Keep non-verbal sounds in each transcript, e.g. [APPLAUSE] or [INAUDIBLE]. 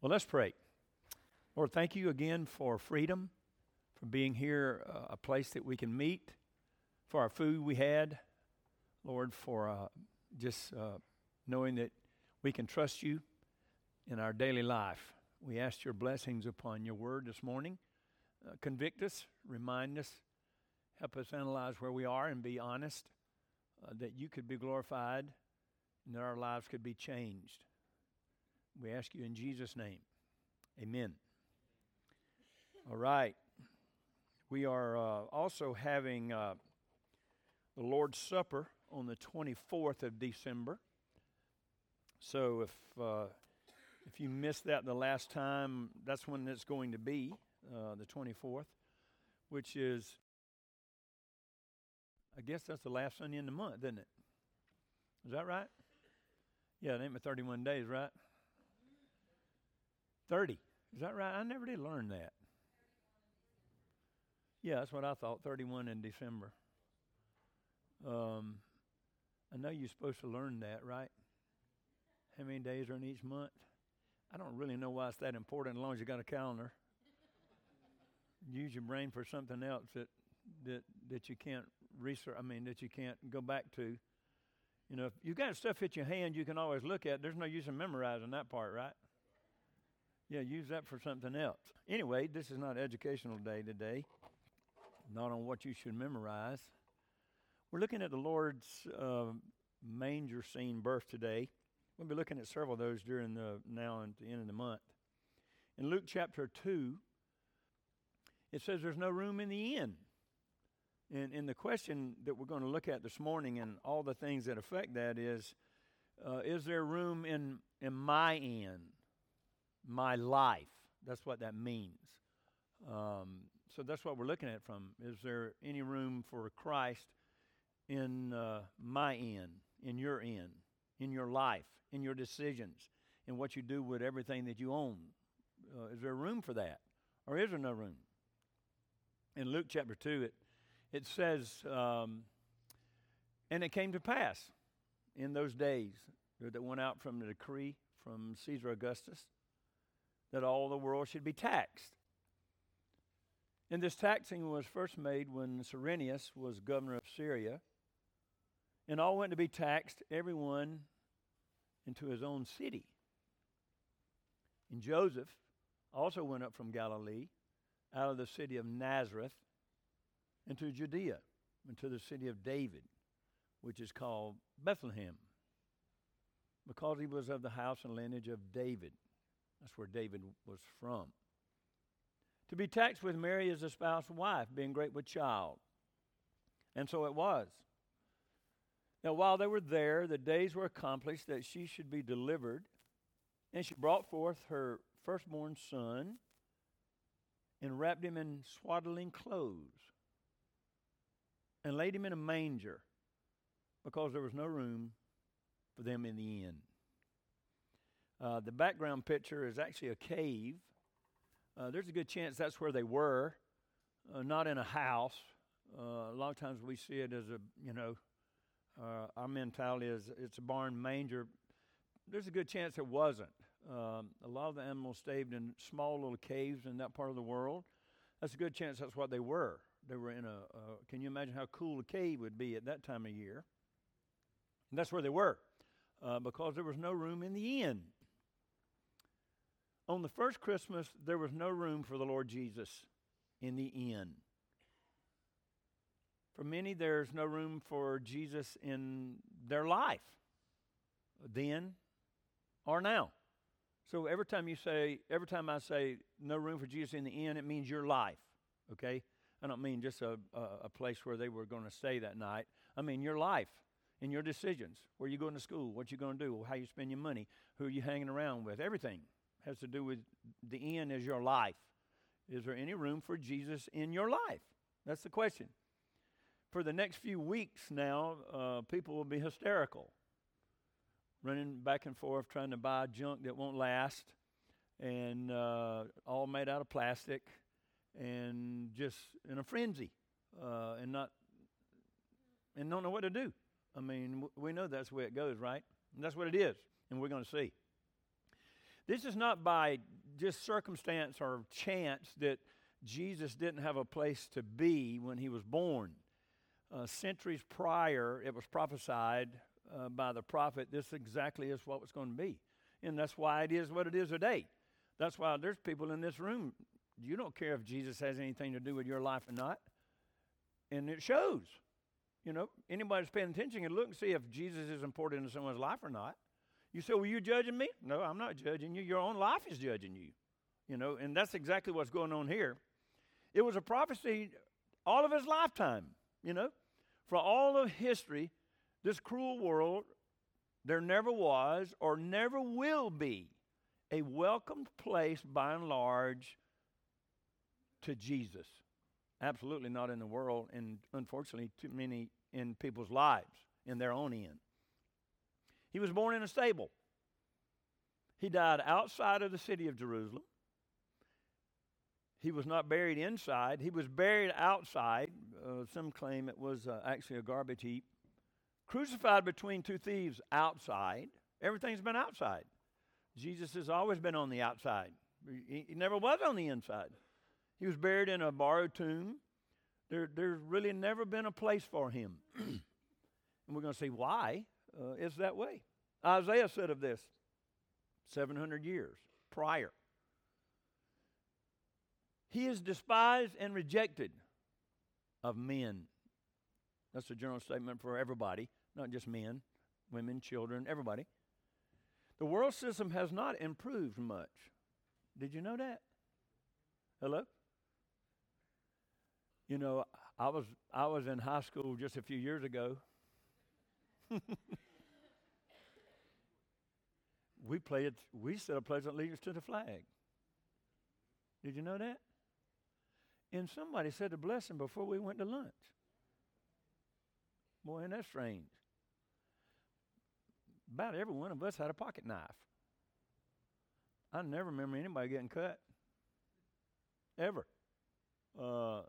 Well, let's pray. Lord, thank you again for freedom, for being here, uh, a place that we can meet, for our food we had. Lord, for uh, just uh, knowing that we can trust you in our daily life. We ask your blessings upon your word this morning. Uh, convict us, remind us, help us analyze where we are and be honest, uh, that you could be glorified and that our lives could be changed. We ask you in Jesus' name. Amen. All right. We are uh, also having uh, the Lord's Supper on the 24th of December. So if uh, if you missed that the last time, that's when it's going to be, uh, the 24th, which is, I guess that's the last Sunday in the month, isn't it? Is that right? Yeah, it ain't but 31 days, right? 30. Is that right? I never did learn that. Yeah, that's what I thought. 31 in December. Um, I know you're supposed to learn that, right? How many days are in each month? I don't really know why it's that important as long as you got a calendar. Use your brain for something else that that that you can't research. I mean, that you can't go back to. You know, if you've got stuff hit your hand, you can always look at. There's no use in memorizing that part, right? Yeah, use that for something else. Anyway, this is not educational day today, not on what you should memorize. We're looking at the Lord's uh, manger scene birth today. We'll be looking at several of those during the now and the end of the month. In Luke chapter 2, it says there's no room in the inn. And, and the question that we're going to look at this morning and all the things that affect that is uh, is there room in, in my inn? My life. That's what that means. Um, so that's what we're looking at from. Is there any room for Christ in uh, my end, in your end, in your life, in your decisions, in what you do with everything that you own? Uh, is there room for that? Or is there no room? In Luke chapter 2, it, it says, um, And it came to pass in those days that went out from the decree from Caesar Augustus that all the world should be taxed. And this taxing was first made when Cyrenius was governor of Syria. And all went to be taxed, everyone into his own city. And Joseph also went up from Galilee, out of the city of Nazareth, into Judea, into the city of David, which is called Bethlehem, because he was of the house and lineage of David. That's where David was from. To be taxed with Mary as a spouse wife, being great with child. And so it was. Now, while they were there, the days were accomplished that she should be delivered. And she brought forth her firstborn son and wrapped him in swaddling clothes and laid him in a manger because there was no room for them in the inn. Uh, the background picture is actually a cave. Uh, there's a good chance that's where they were, uh, not in a house. Uh, a lot of times we see it as a, you know, uh, our mentality is it's a barn manger. There's a good chance it wasn't. Um, a lot of the animals stayed in small little caves in that part of the world. That's a good chance that's what they were. They were in a, can you imagine how cool a cave would be at that time of year? And that's where they were. Uh, because there was no room in the inn. On the first Christmas, there was no room for the Lord Jesus in the inn. For many, there's no room for Jesus in their life, then or now. So every time you say, every time I say no room for Jesus in the inn, it means your life, okay? I don't mean just a, a, a place where they were going to stay that night. I mean your life and your decisions. Where you going to school, what you going to do, how you spend your money, who you hanging around with, everything has to do with the end is your life. Is there any room for Jesus in your life? That's the question. For the next few weeks now, uh, people will be hysterical, running back and forth trying to buy junk that won't last, and uh, all made out of plastic, and just in a frenzy, uh, and not and don't know what to do. I mean, we know that's the way it goes, right? And that's what it is, and we're going to see. This is not by just circumstance or chance that Jesus didn't have a place to be when he was born. Uh, centuries prior, it was prophesied uh, by the prophet this exactly is what was going to be. And that's why it is what it is today. That's why there's people in this room, you don't care if Jesus has anything to do with your life or not. And it shows. You know, anybody's paying attention can look and see if Jesus is important in someone's life or not. You say, Well, you judging me? No, I'm not judging you. Your own life is judging you. You know, and that's exactly what's going on here. It was a prophecy all of his lifetime, you know. For all of history, this cruel world, there never was or never will be a welcomed place by and large to Jesus. Absolutely not in the world, and unfortunately, too many in people's lives, in their own end. He was born in a stable. He died outside of the city of Jerusalem. He was not buried inside, he was buried outside. Uh, some claim it was uh, actually a garbage heap. Crucified between two thieves outside. Everything's been outside. Jesus has always been on the outside, he, he never was on the inside. He was buried in a borrowed tomb. There, there's really never been a place for him. [CLEARS THROAT] and we're going to see why uh, it's that way. Isaiah said of this 700 years prior. He is despised and rejected of men. That's a general statement for everybody, not just men, women, children, everybody. The world system has not improved much. Did you know that? Hello? You know, I was I was in high school just a few years ago. [LAUGHS] we played we said a pledge of allegiance to the flag. Did you know that? And somebody said the blessing before we went to lunch. Boy, and that's strange. About every one of us had a pocket knife. I never remember anybody getting cut. Ever. Uh,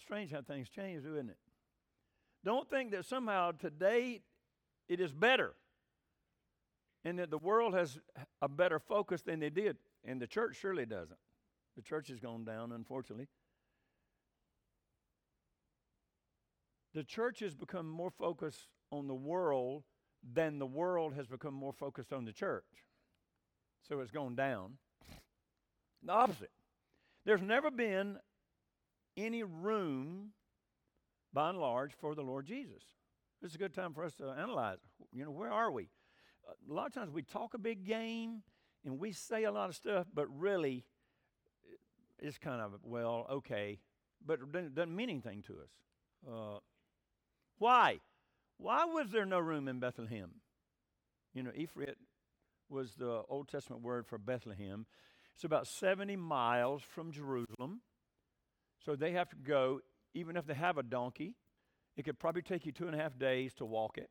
strange how things change, isn't it? Don't think that somehow today it is better and that the world has a better focus than they did. And the church surely doesn't. The church has gone down, unfortunately. The church has become more focused on the world than the world has become more focused on the church. So it's gone down. The opposite. There's never been any room, by and large, for the Lord Jesus. This is a good time for us to analyze. You know, where are we? A lot of times we talk a big game and we say a lot of stuff, but really, it's kind of, well, okay, but it doesn't mean anything to us. Uh, why? Why was there no room in Bethlehem? You know, Ephraim was the Old Testament word for Bethlehem. It's about 70 miles from Jerusalem. So they have to go, even if they have a donkey, it could probably take you two and a half days to walk it.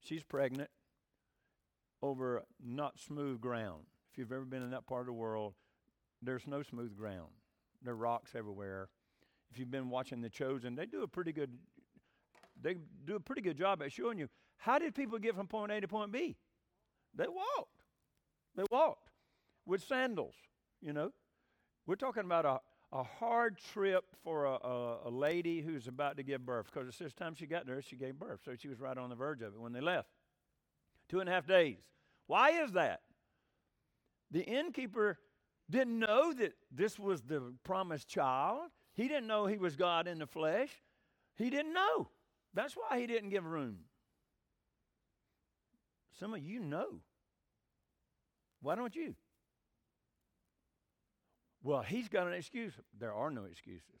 She's pregnant over not smooth ground. If you've ever been in that part of the world, there's no smooth ground. There are rocks everywhere. If you've been watching The Chosen, they do a pretty good they do a pretty good job at showing you how did people get from point A to point B? They walked. They walked with sandals, you know. We're talking about a, a hard trip for a, a, a lady who's about to give birth because it's this time she got there, she gave birth. So she was right on the verge of it when they left. Two and a half days. Why is that? The innkeeper didn't know that this was the promised child. He didn't know he was God in the flesh. He didn't know. That's why he didn't give room. Some of you know. Why don't you? Well, he's got an excuse. There are no excuses.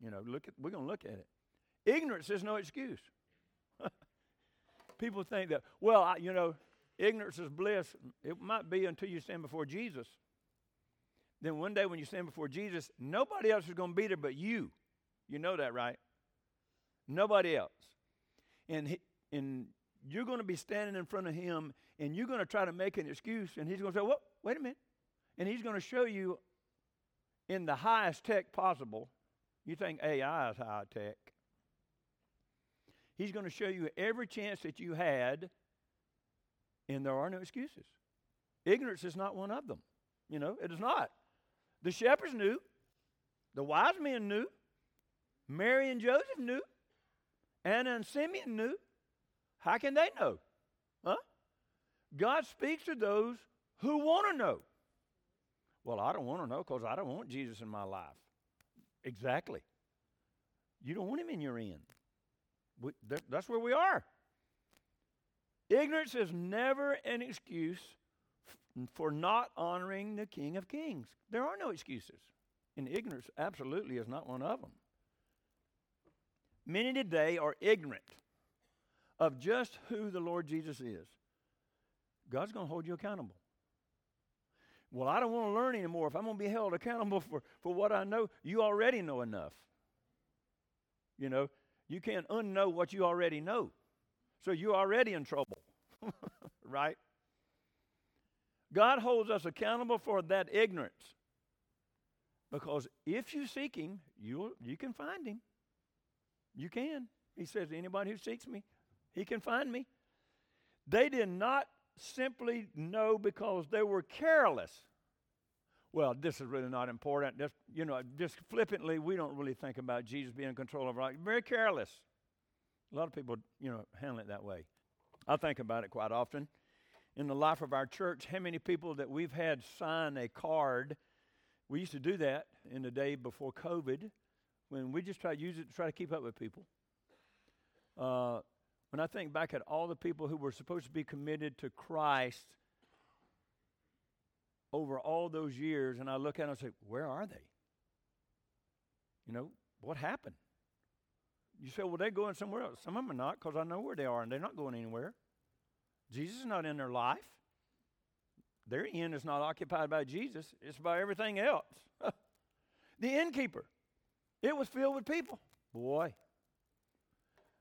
You know, look at we're going to look at it. Ignorance is no excuse. People think that, well, I, you know, ignorance is bliss. It might be until you stand before Jesus. Then one day when you stand before Jesus, nobody else is going to be there but you. You know that, right? Nobody else. And, he, and you're going to be standing in front of him and you're going to try to make an excuse, and he's going to say, Well, wait a minute. And he's going to show you in the highest tech possible. You think AI is high tech. He's going to show you every chance that you had, and there are no excuses. Ignorance is not one of them. You know, it is not. The shepherds knew, the wise men knew, Mary and Joseph knew, Anna and Simeon knew. How can they know? Huh? God speaks to those who want to know. Well, I don't want to know because I don't want Jesus in my life. Exactly. You don't want him in your end. We, that, that's where we are. Ignorance is never an excuse for not honoring the King of Kings. There are no excuses. And ignorance absolutely is not one of them. Many today are ignorant of just who the Lord Jesus is. God's going to hold you accountable. Well, I don't want to learn anymore. If I'm going to be held accountable for, for what I know, you already know enough. You know, you can't unknow what you already know. So you're already in trouble, [LAUGHS] right? God holds us accountable for that ignorance. Because if you seek Him, you you can find Him. You can. He says, anybody who seeks me, he can find me. They did not simply know because they were careless. Well, this is really not important. Just, you know, just flippantly, we don't really think about Jesus being in control of our life. Very careless. A lot of people, you know, handle it that way. I think about it quite often. In the life of our church, how many people that we've had sign a card? We used to do that in the day before COVID when we just try to use it to try to keep up with people. Uh, when I think back at all the people who were supposed to be committed to Christ over all those years, and I look at them and say, Where are they? You know, what happened? You say, Well, they're going somewhere else. Some of them are not because I know where they are and they're not going anywhere. Jesus is not in their life. Their end is not occupied by Jesus, it's by everything else. [LAUGHS] the innkeeper, it was filled with people. Boy.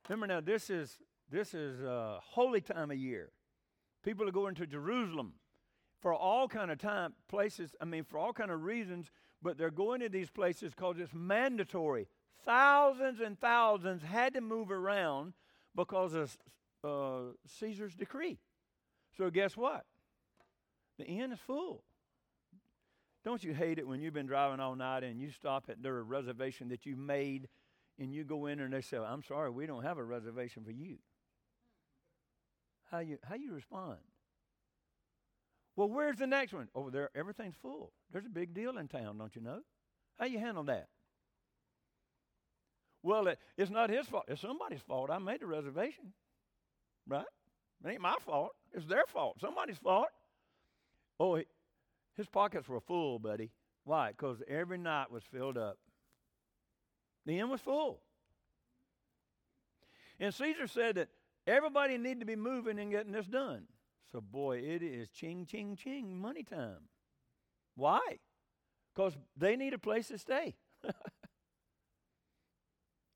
Remember now, this is this is a holy time of year. People are going to Jerusalem for all kind of time places. I mean, for all kind of reasons, but they're going to these places because it's mandatory. Thousands and thousands had to move around because of uh, Caesar's decree. So guess what? The inn is full. Don't you hate it when you've been driving all night and you stop at their reservation that you made and you go in and they say, I'm sorry, we don't have a reservation for you? How you how you respond? Well, where's the next one? Over there, everything's full. There's a big deal in town, don't you know? How you handle that? Well, it, it's not his fault. It's somebody's fault. I made the reservation. Right? It ain't my fault. It's their fault. Somebody's fault. Oh, he, his pockets were full, buddy. Why? Because every night was filled up. The inn was full. And Caesar said that everybody needed to be moving and getting this done. So, boy, it is ching, ching, ching money time. Why? Because they need a place to stay. [LAUGHS]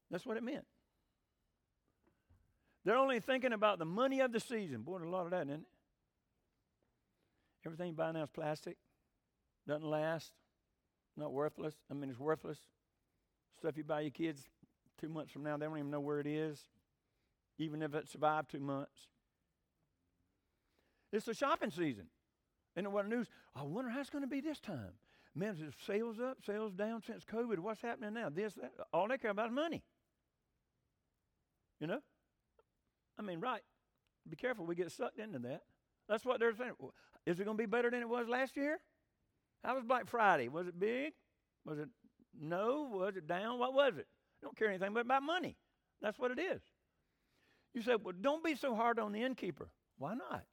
That's what it meant. They're only thinking about the money of the season. Boy, a lot of that, isn't it? Everything you buy now is plastic. Doesn't last. Not worthless. I mean, it's worthless. Stuff you buy your kids two months from now, they don't even know where it is, even if it survived two months. It's the shopping season. And what news? I wonder how it's going to be this time. Man, is sales up, sales down since COVID? What's happening now? This, that. All they care about is money. You know? I mean, right. Be careful, we get sucked into that. That's what they're saying. Is it going to be better than it was last year? How was Black Friday? Was it big? Was it no? Was it down? What was it? Don't care anything but about money. That's what it is. You say, well, don't be so hard on the innkeeper. Why not?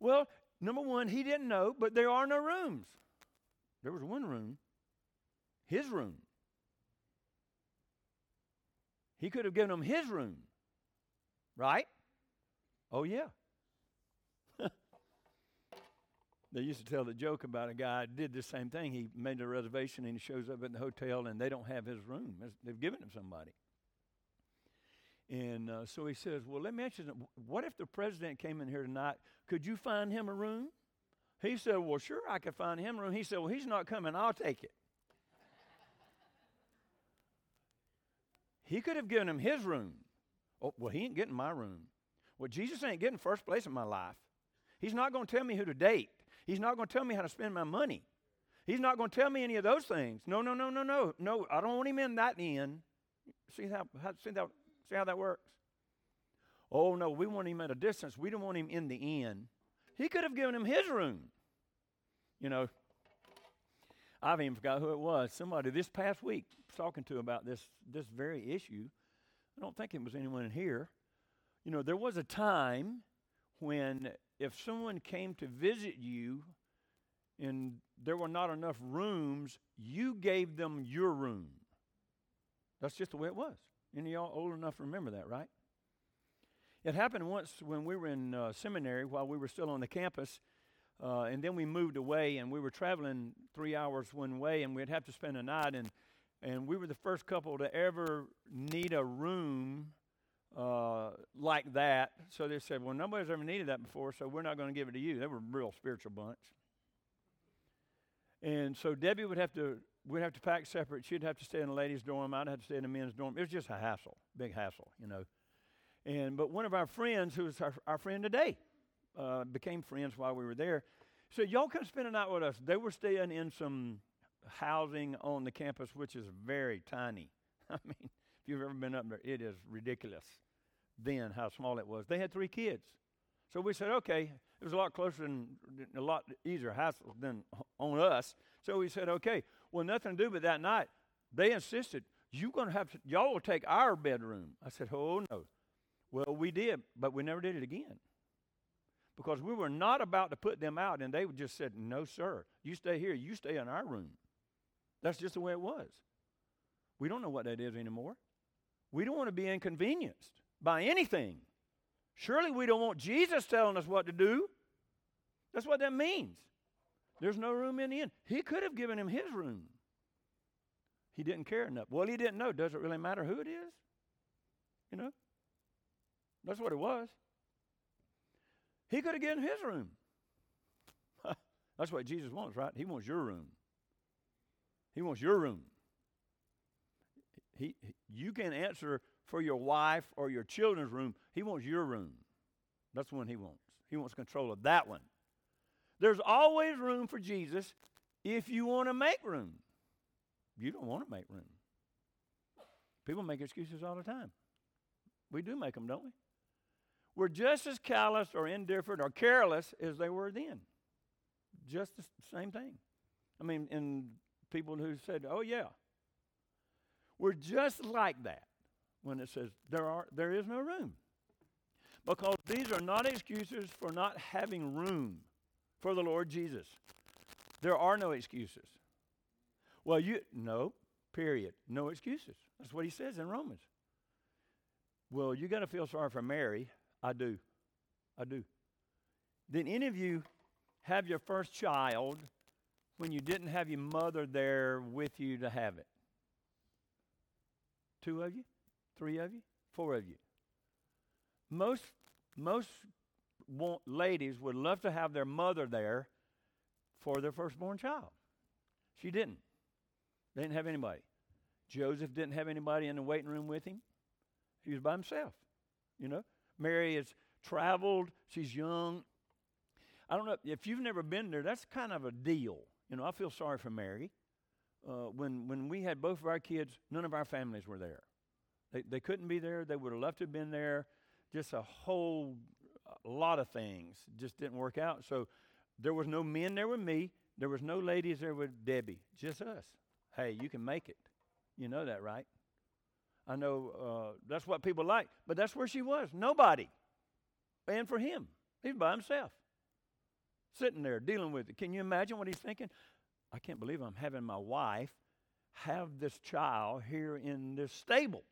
Well, number one, he didn't know, but there are no rooms. There was one room, his room. He could have given him his room, right? Oh, yeah. [LAUGHS] They used to tell the joke about a guy did the same thing. He made a reservation and he shows up at the hotel and they don't have his room. They've given him somebody. And uh, so he says, Well, let me ask you. What if the president came in here tonight? Could you find him a room? He said, Well, sure, I could find him a room. He said, Well, he's not coming. I'll take it. he could have given him his room. Oh, well, he ain't getting my room. Well, Jesus ain't getting first place in my life. He's not going to tell me who to date. He's not going to tell me how to spend my money. He's not going to tell me any of those things. No, no, no, no, no. No, I don't want him in that end. See how, how, see, how, see how that works? Oh, no, we want him at a distance. We don't want him in the inn. He could have given him his room. You know, I've even forgot who it was. Somebody this past week was talking to about this this very issue. I don't think it was anyone in here. You know, there was a time when if someone came to visit you and there were not enough rooms, you gave them your room. That's just the way it was. Any y'all old enough to remember that, right? It happened once when we were in uh, seminary while we were still on the campus, uh, and then we moved away and we were traveling three hours one way, and we'd have to spend a night. and And we were the first couple to ever need a room uh, like that. So they said, "Well, nobody's ever needed that before, so we're not going to give it to you." They were a real spiritual bunch. And so Debbie would have to we'd have to pack separate. She'd have to stay in the ladies' dorm. I'd have to stay in the men's dorm. It was just a hassle, big hassle, you know. And but one of our friends, who was our, our friend today, uh, became friends while we were there. So y'all come spend a night with us. They were staying in some housing on the campus, which is very tiny. [LAUGHS] I mean, if you've ever been up there, it is ridiculous. Then how small it was. They had three kids. So we said, okay, it was a lot closer and a lot easier hassle than on us. So we said, okay, well, nothing to do but that night. They insisted, you're going to have to, y'all will take our bedroom. I said, oh, no. Well, we did, but we never did it again. Because we were not about to put them out, and they just said, no, sir. You stay here. You stay in our room. That's just the way it was. We don't know what that is anymore. We don't want to be inconvenienced by anything. Surely we don't want Jesus telling us what to do. That's what that means. There's no room in the inn. He could have given him his room. He didn't care enough. Well, he didn't know. Does it really matter who it is? You know? That's what it was. He could have given his room. [LAUGHS] That's what Jesus wants, right? He wants your room. He wants your room. He, you can answer for your wife or your children's room. He wants your room. That's the one he wants. He wants control of that one. There's always room for Jesus if you want to make room. You don't want to make room. People make excuses all the time. We do make them, don't we? We're just as callous or indifferent or careless as they were then. Just the same thing. I mean, and people who said, oh, yeah. We're just like that when it says there, are, there is no room. Because these are not excuses for not having room for the Lord Jesus. There are no excuses. Well, you, no, period. No excuses. That's what he says in Romans. Well, you got to feel sorry for Mary. I do. I do. Did any of you have your first child when you didn't have your mother there with you to have it? Two of you? Three of you? Four of you? Most, most want, ladies would love to have their mother there for their firstborn child. She didn't. They didn't have anybody. Joseph didn't have anybody in the waiting room with him. He was by himself. You know, Mary has traveled. She's young. I don't know if you've never been there. That's kind of a deal. You know, I feel sorry for Mary. Uh, when when we had both of our kids, none of our families were there. They they couldn't be there. They would have loved to have been there. Just a whole a lot of things just didn't work out. So there was no men there with me. There was no ladies there with Debbie. Just us. Hey, you can make it. You know that, right? I know uh, that's what people like, but that's where she was. Nobody. And for him, he's by himself, sitting there dealing with it. Can you imagine what he's thinking? I can't believe I'm having my wife have this child here in this stable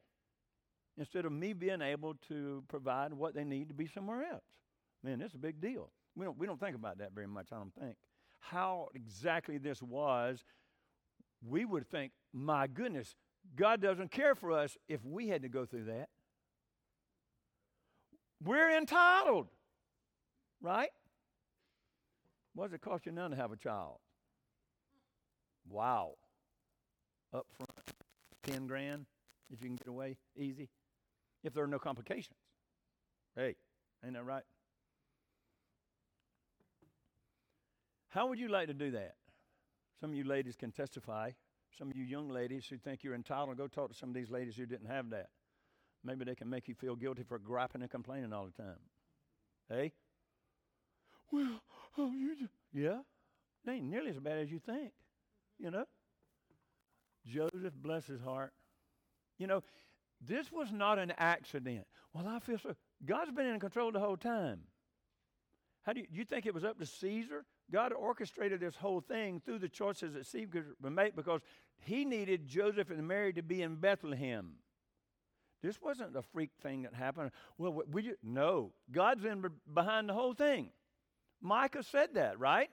instead of me being able to provide what they need to be somewhere else. Man, that's a big deal. We don't, we don't think about that very much, I don't think. How exactly this was, we would think, my goodness, God doesn't care for us if we had to go through that. We're entitled, right? What does it cost you none to have a child? Wow. Up front, 10 grand if you can get away easy if there are no complications. Hey, ain't that right? How would you like to do that? Some of you ladies can testify. Some of you young ladies who think you're entitled, go talk to some of these ladies who didn't have that. Maybe they can make you feel guilty for griping and complaining all the time. Hey? Well, oh, you yeah? It ain't nearly as bad as you think, you know? Joseph, bless his heart. You know, this was not an accident. Well, I feel so. God's been in control the whole time. How do you, you think it was up to Caesar? God orchestrated this whole thing through the choices that Caesar made because he needed Joseph and Mary to be in Bethlehem. This wasn't a freak thing that happened. Well, we, no, God's in behind the whole thing. Micah said that, right?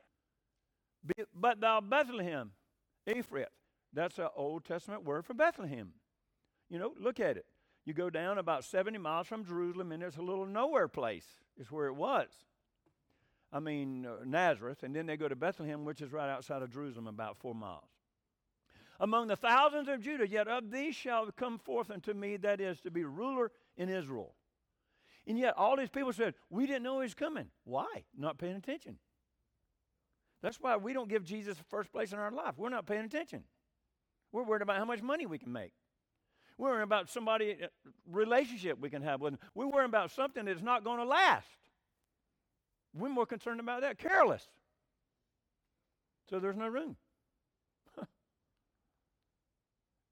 But thou Bethlehem, Ephrath. that's an Old Testament word for Bethlehem. You know, look at it. You go down about 70 miles from Jerusalem, and there's a little nowhere place, is where it was. I mean, uh, Nazareth, and then they go to Bethlehem, which is right outside of Jerusalem, about four miles. Among the thousands of Judah, yet of these shall come forth unto me, that is, to be ruler in Israel. And yet all these people said, We didn't know he was coming. Why? Not paying attention. That's why we don't give Jesus the first place in our life. We're not paying attention. We're worried about how much money we can make. We're worrying about somebody uh, relationship we can have with them. We're worrying about something that's not going to last. We're more concerned about that. Careless. So there's no room. [LAUGHS]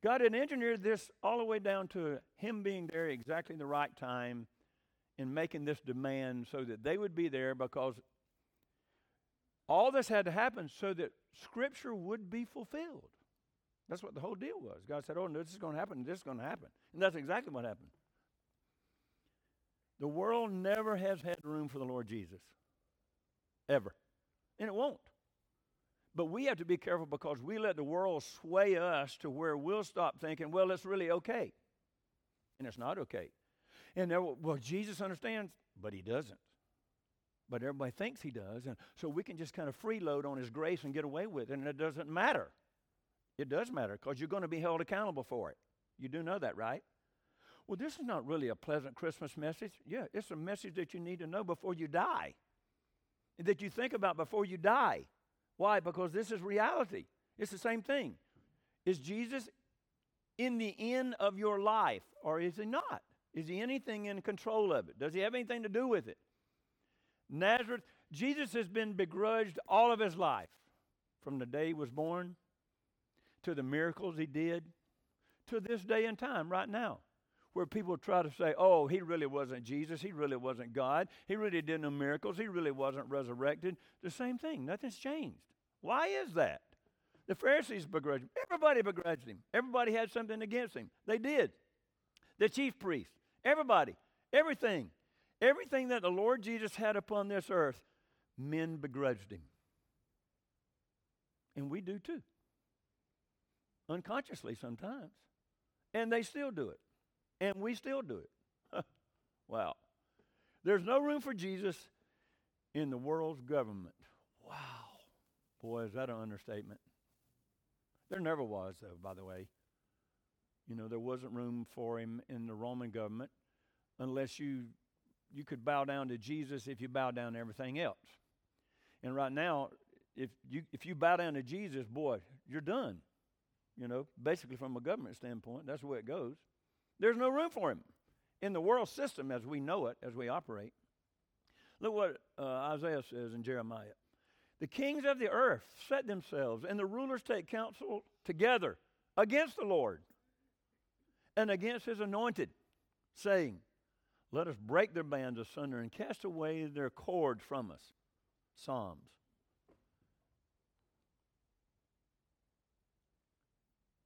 God had engineered this all the way down to him being there exactly the right time and making this demand so that they would be there because all this had to happen so that Scripture would be fulfilled. That's what the whole deal was. God said, Oh, no, this is going to happen, this is going to happen. And that's exactly what happened. The world never has had room for the Lord Jesus, ever. And it won't. But we have to be careful because we let the world sway us to where we'll stop thinking, well, it's really okay. And it's not okay. And there, well, Jesus understands, but he doesn't. But everybody thinks he does. And so we can just kind of freeload on his grace and get away with it. And it doesn't matter. It does matter because you're going to be held accountable for it. You do know that, right? Well, this is not really a pleasant Christmas message. Yeah, it's a message that you need to know before you die, that you think about before you die. Why? Because this is reality. It's the same thing. Is Jesus in the end of your life or is he not? Is he anything in control of it? Does he have anything to do with it? Nazareth, Jesus has been begrudged all of his life from the day he was born to the miracles he did to this day and time right now where people try to say, oh, he really wasn't Jesus. He really wasn't God. He really did no miracles. He really wasn't resurrected. The same thing. Nothing's changed. Why is that? The Pharisees begrudged him. Everybody begrudged him. Everybody had something against him. They did. The chief priests, everybody, everything, everything that the Lord Jesus had upon this earth, men begrudged him. And we do too. Unconsciously sometimes. And they still do it. And we still do it. [LAUGHS] wow. There's no room for Jesus in the world's government. Wow. Boy, is that an understatement. There never was, though, by the way. You know, there wasn't room for him in the Roman government unless you you could bow down to Jesus if you bow down to everything else. And right now, if you if you bow down to Jesus, boy, you're done. You know, basically from a government standpoint, that's the way it goes. There's no room for him in the world system as we know it, as we operate. Look what uh, Isaiah says in Jeremiah. The kings of the earth set themselves, and the rulers take counsel together against the Lord and against his anointed, saying, Let us break their bands asunder and cast away their cords from us. Psalms.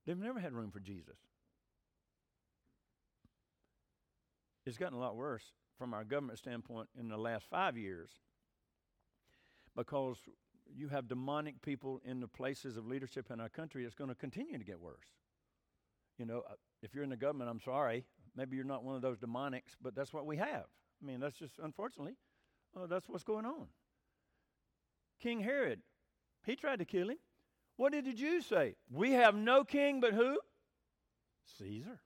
They've never had room for Jesus. It's gotten a lot worse from our government standpoint in the last five years because you have demonic people in the places of leadership in our country. It's going to continue to get worse. You know, uh, if you're in the government, I'm sorry. Maybe you're not one of those demonics, but that's what we have. I mean, that's just, unfortunately, uh, that's what's going on. King Herod, he tried to kill him. What did the Jews say? We have no king but who? Caesar.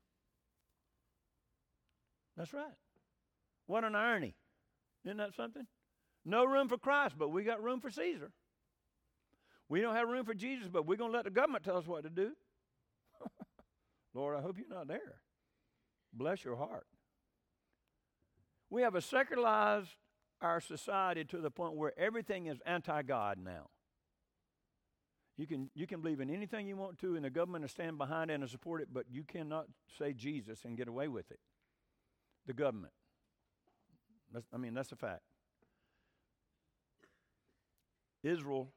That's right. What an irony. Isn't that something? No room for Christ, but we got room for Caesar. We don't have room for Jesus, but we're going to let the government tell us what to do. [LAUGHS] Lord, I hope you're not there. Bless your heart. We have a secularized our society to the point where everything is anti God now. You can, you can believe in anything you want to, and the government will stand behind it and support it, but you cannot say Jesus and get away with it. The government. That's, I mean, that's a fact. Israel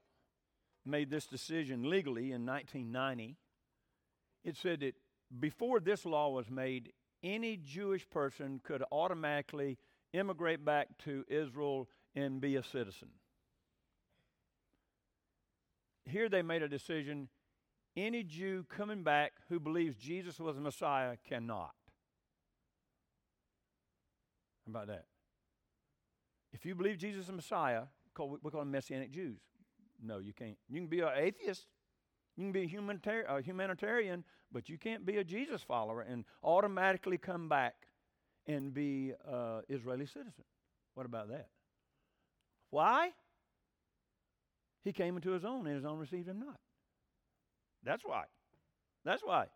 made this decision legally in 1990. It said that before this law was made, any Jewish person could automatically immigrate back to Israel and be a citizen. Here they made a decision any Jew coming back who believes Jesus was the Messiah cannot. How about that? If you believe Jesus is the Messiah, we call them Messianic Jews. No, you can't. You can be an atheist. You can be a, humanitarian, a humanitarian, but you can't be a Jesus follower and automatically come back and be uh, Israeli citizen. What about that? Why? He came into his own, and his own received him not. That's why. That's why.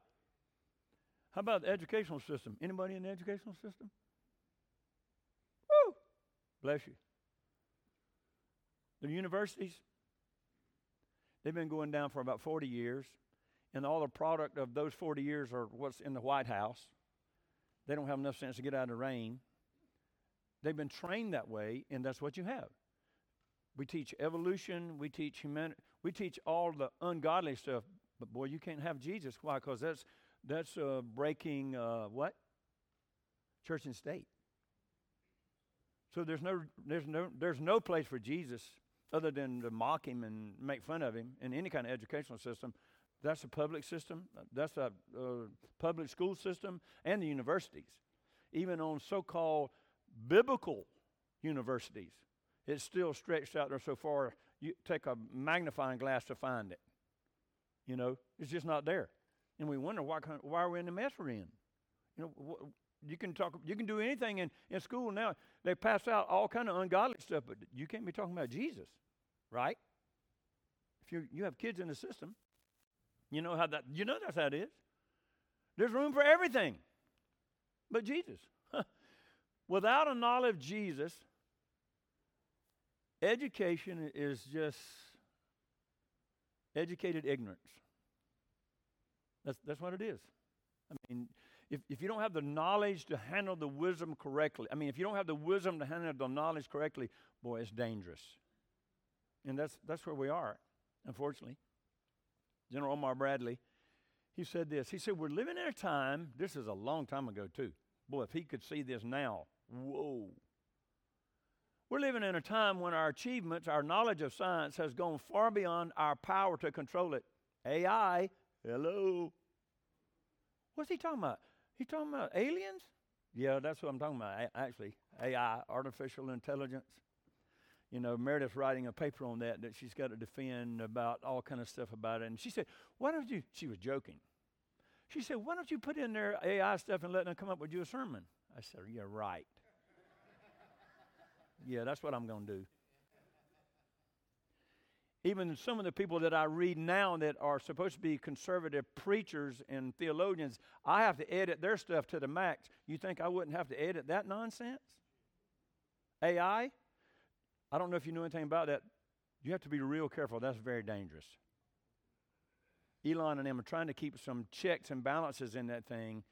How about the educational system? Anybody in the educational system? Woo! Bless you. The universities, they've been going down for about 40 years, and all the product of those 40 years are what's in the White House. They don't have enough sense to get out of the rain. They've been trained that way, and that's what you have. We teach evolution, we teach humanity, we teach all the ungodly stuff, but boy, you can't have Jesus. Why? Because that's that's uh, breaking uh, what? Church and state. So there's no there's no there's no place for Jesus other than to mock him and make fun of him in any kind of educational system. That's a public system. That's a public school system and the universities. Even on so-called biblical universities, it's still stretched out there so far you take a magnifying glass to find it. You know, it's just not there, and we wonder why why are we in the mess we're in. You know, you can talk, you can do anything in, in school now. They pass out all kind of ungodly stuff, but you can't be talking about Jesus, right? If you you have kids in the system, you know how that you know that's how it is. There's room for everything but Jesus. [LAUGHS] Without a knowledge of Jesus, education is just educated ignorance. That's, that's what it is. I mean, if, if you don't have the knowledge to handle the wisdom correctly, I mean, if you don't have the wisdom to handle the knowledge correctly, boy, it's dangerous. And that's, that's where we are, unfortunately. General Omar Bradley, he said this. He said, We're living in a time, this is a long time ago, too. Boy, if he could see this now, whoa. We're living in a time when our achievements, our knowledge of science has gone far beyond our power to control it. AI, hello. What's he talking about? He talking about aliens? Yeah, that's what I'm talking about, actually. AI, artificial intelligence you know, Meredith's writing a paper on that that she's got to defend about all kind of stuff about it. And she said, "Why don't you?" She was joking. She said, "Why don't you put in their AI stuff and let them come up with you a sermon?" I said, you're right. Yeah, that's what I'm going to do." Even some of the people that I read now that are supposed to be conservative preachers and theologians, I have to edit their stuff to the max. You think I wouldn't have to edit that nonsense? AI? I don't know if you know anything about that. You have to be real careful. That's very dangerous. Elon and them are trying to keep some checks and balances in that thing.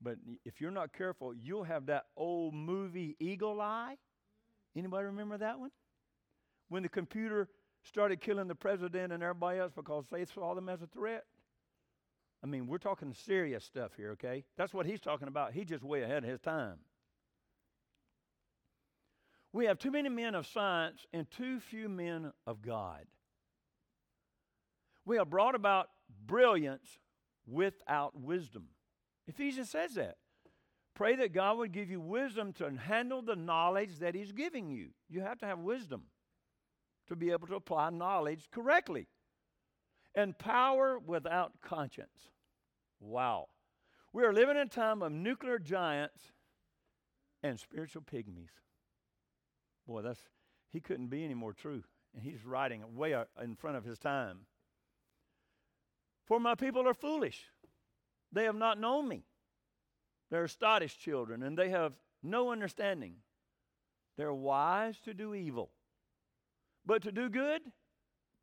But if you're not careful, you'll have that old movie Eagle Eye. Anybody remember that one? When the computer started killing the president and everybody else because they saw them as a threat. I mean, we're talking serious stuff here, okay? That's what he's talking about. He's just way ahead of his time. We have too many men of science and too few men of God. We have brought about brilliance without wisdom. Ephesians says that. Pray that God would give you wisdom to handle the knowledge that He's giving you. You have to have wisdom to be able to apply knowledge correctly. And power without conscience. Wow. We are living in a time of nuclear giants and spiritual pygmies. Boy, that's he couldn't be any more true. And he's writing it way in front of his time. For my people are foolish. They have not known me. They're sottish children, and they have no understanding. They're wise to do evil, but to do good,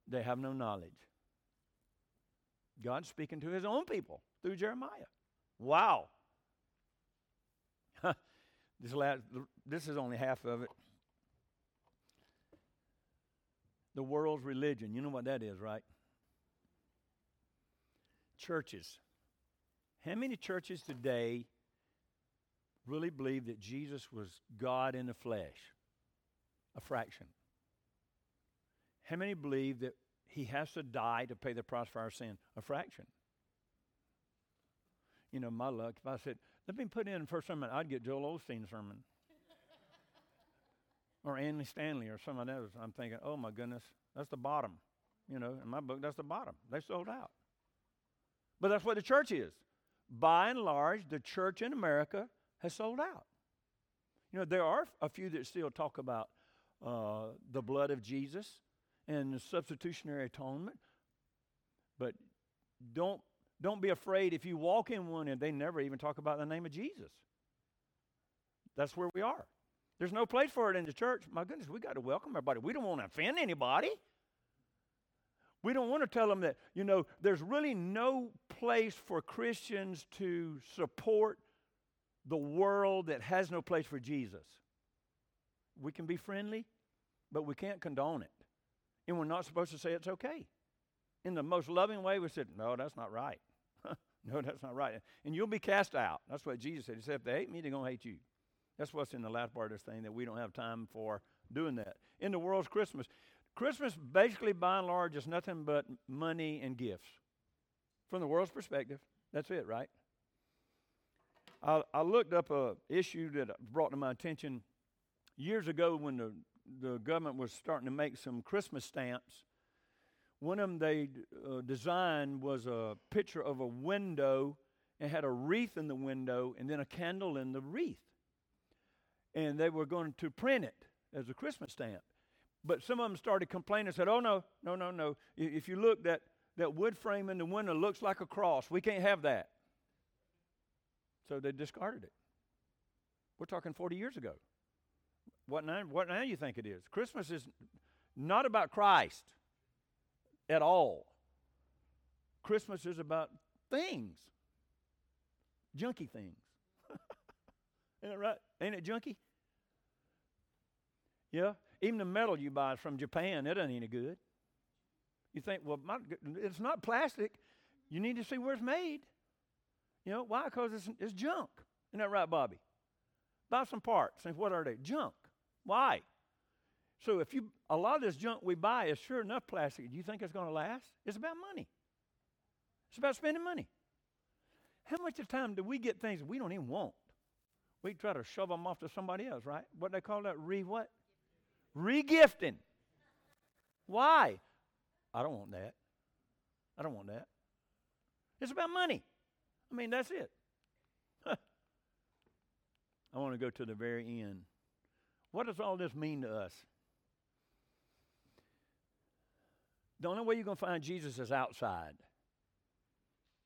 they have no knowledge. God's speaking to his own people through Jeremiah. Wow. [LAUGHS] this, last, this is only half of it. The world's religion. You know what that is, right? Churches. How many churches today really believe that Jesus was God in the flesh? A fraction. How many believe that he has to die to pay the price for our sin? A fraction. You know, my luck, if I said, let me put in the first sermon, I'd get Joel Osteen's sermon. [LAUGHS] or Andy Stanley or some of those. I'm thinking, oh my goodness, that's the bottom. You know, in my book, that's the bottom. They sold out. But that's what the church is. By and large, the church in America has sold out. You know, there are a few that still talk about uh, the blood of Jesus and the substitutionary atonement, but don't don't be afraid if you walk in one and they never even talk about the name of Jesus. That's where we are. There's no place for it in the church. My goodness, we got to welcome everybody. We don't want to offend anybody. We don't want to tell them that, you know, there's really no place for Christians to support the world that has no place for Jesus. We can be friendly, but we can't condone it. And we're not supposed to say it's okay. In the most loving way, we said, no, that's not right. [LAUGHS] no, that's not right. And you'll be cast out. That's what Jesus said. He said, if they hate me, they're going to hate you. That's what's in the last part of this thing that we don't have time for doing that. In the world's Christmas, Christmas basically by and large is nothing but money and gifts. From the world's perspective, that's it, right? I, I looked up a issue that brought to my attention years ago when the, the government was starting to make some Christmas stamps. One of them they uh, designed was a picture of a window and had a wreath in the window and then a candle in the wreath. And they were going to print it as a Christmas stamp. But some of them started complaining and said, oh, no, no, no, no. If you look, that, that wood frame in the window looks like a cross. We can't have that. So they discarded it. We're talking 40 years ago. What now, what now you think it is? Christmas is not about Christ at all. Christmas is about things, junky things. [LAUGHS] Ain't it right? Ain't it junky? Yeah. Even the metal you buy from Japan. It ain't any good. You think, well, my, it's not plastic. You need to see where it's made. You know, why? Because it's, it's junk. Isn't that right, Bobby? Buy some parts. And what are they? Junk. Why? So if you a lot of this junk we buy is sure enough plastic. Do you think it's going to last? It's about money. It's about spending money. How much of the time do we get things we don't even want? We try to shove them off to somebody else, right? What they call that? Re what? Regifting. Why? I don't want that. I don't want that. It's about money. I mean, that's it. [LAUGHS] I want to go to the very end. What does all this mean to us? The only way you're going to find Jesus is outside.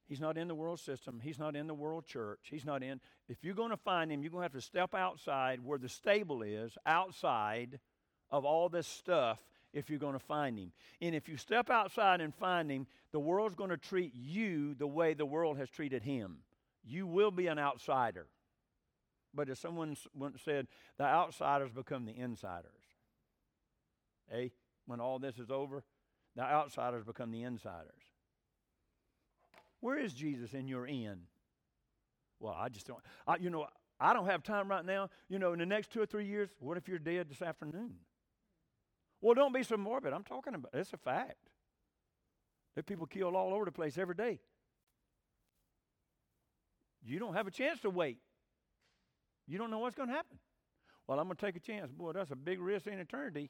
He's not in the world system. He's not in the world church. He's not in. If you're going to find him, you're going to have to step outside where the stable is, outside of all this stuff, if you're going to find him. And if you step outside and find him, the world's going to treat you the way the world has treated him. You will be an outsider. But as someone once said, the outsiders become the insiders. Hey, when all this is over, the outsiders become the insiders. Where is Jesus in your in? Well, I just don't. I, you know, I don't have time right now. You know, inn the next two or three years, what if you're dead this afternoon? Well, don't be so morbid. I'm talking about it's a fact. There are people killed all over the place every day. You don't have a chance to wait. You don't know what's going to happen. Well, I'm going to take a chance. Boy, that's a big risk in eternity.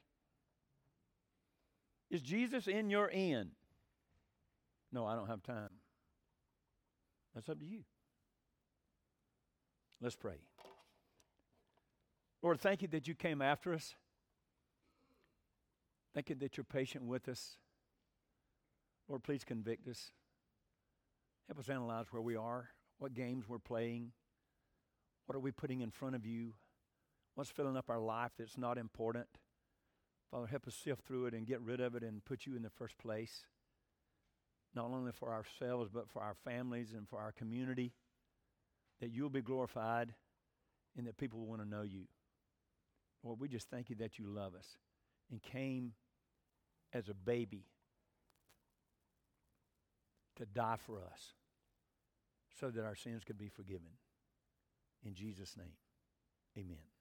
Is Jesus in your end? No, I don't have time. That's up to you. Let's pray. Lord, thank you that you came after us. Thank you that you're patient with us. Lord, please convict us. Help us analyze where we are, what games we're playing, what are we putting in front of you, what's filling up our life that's not important. Father, help us sift through it and get rid of it and put you in the first place, not only for ourselves, but for our families and for our community, that you'll be glorified and that people will want to know you. Lord, we just thank you that you love us and came as a baby to die for us so that our sins could be forgiven. In Jesus' name, amen.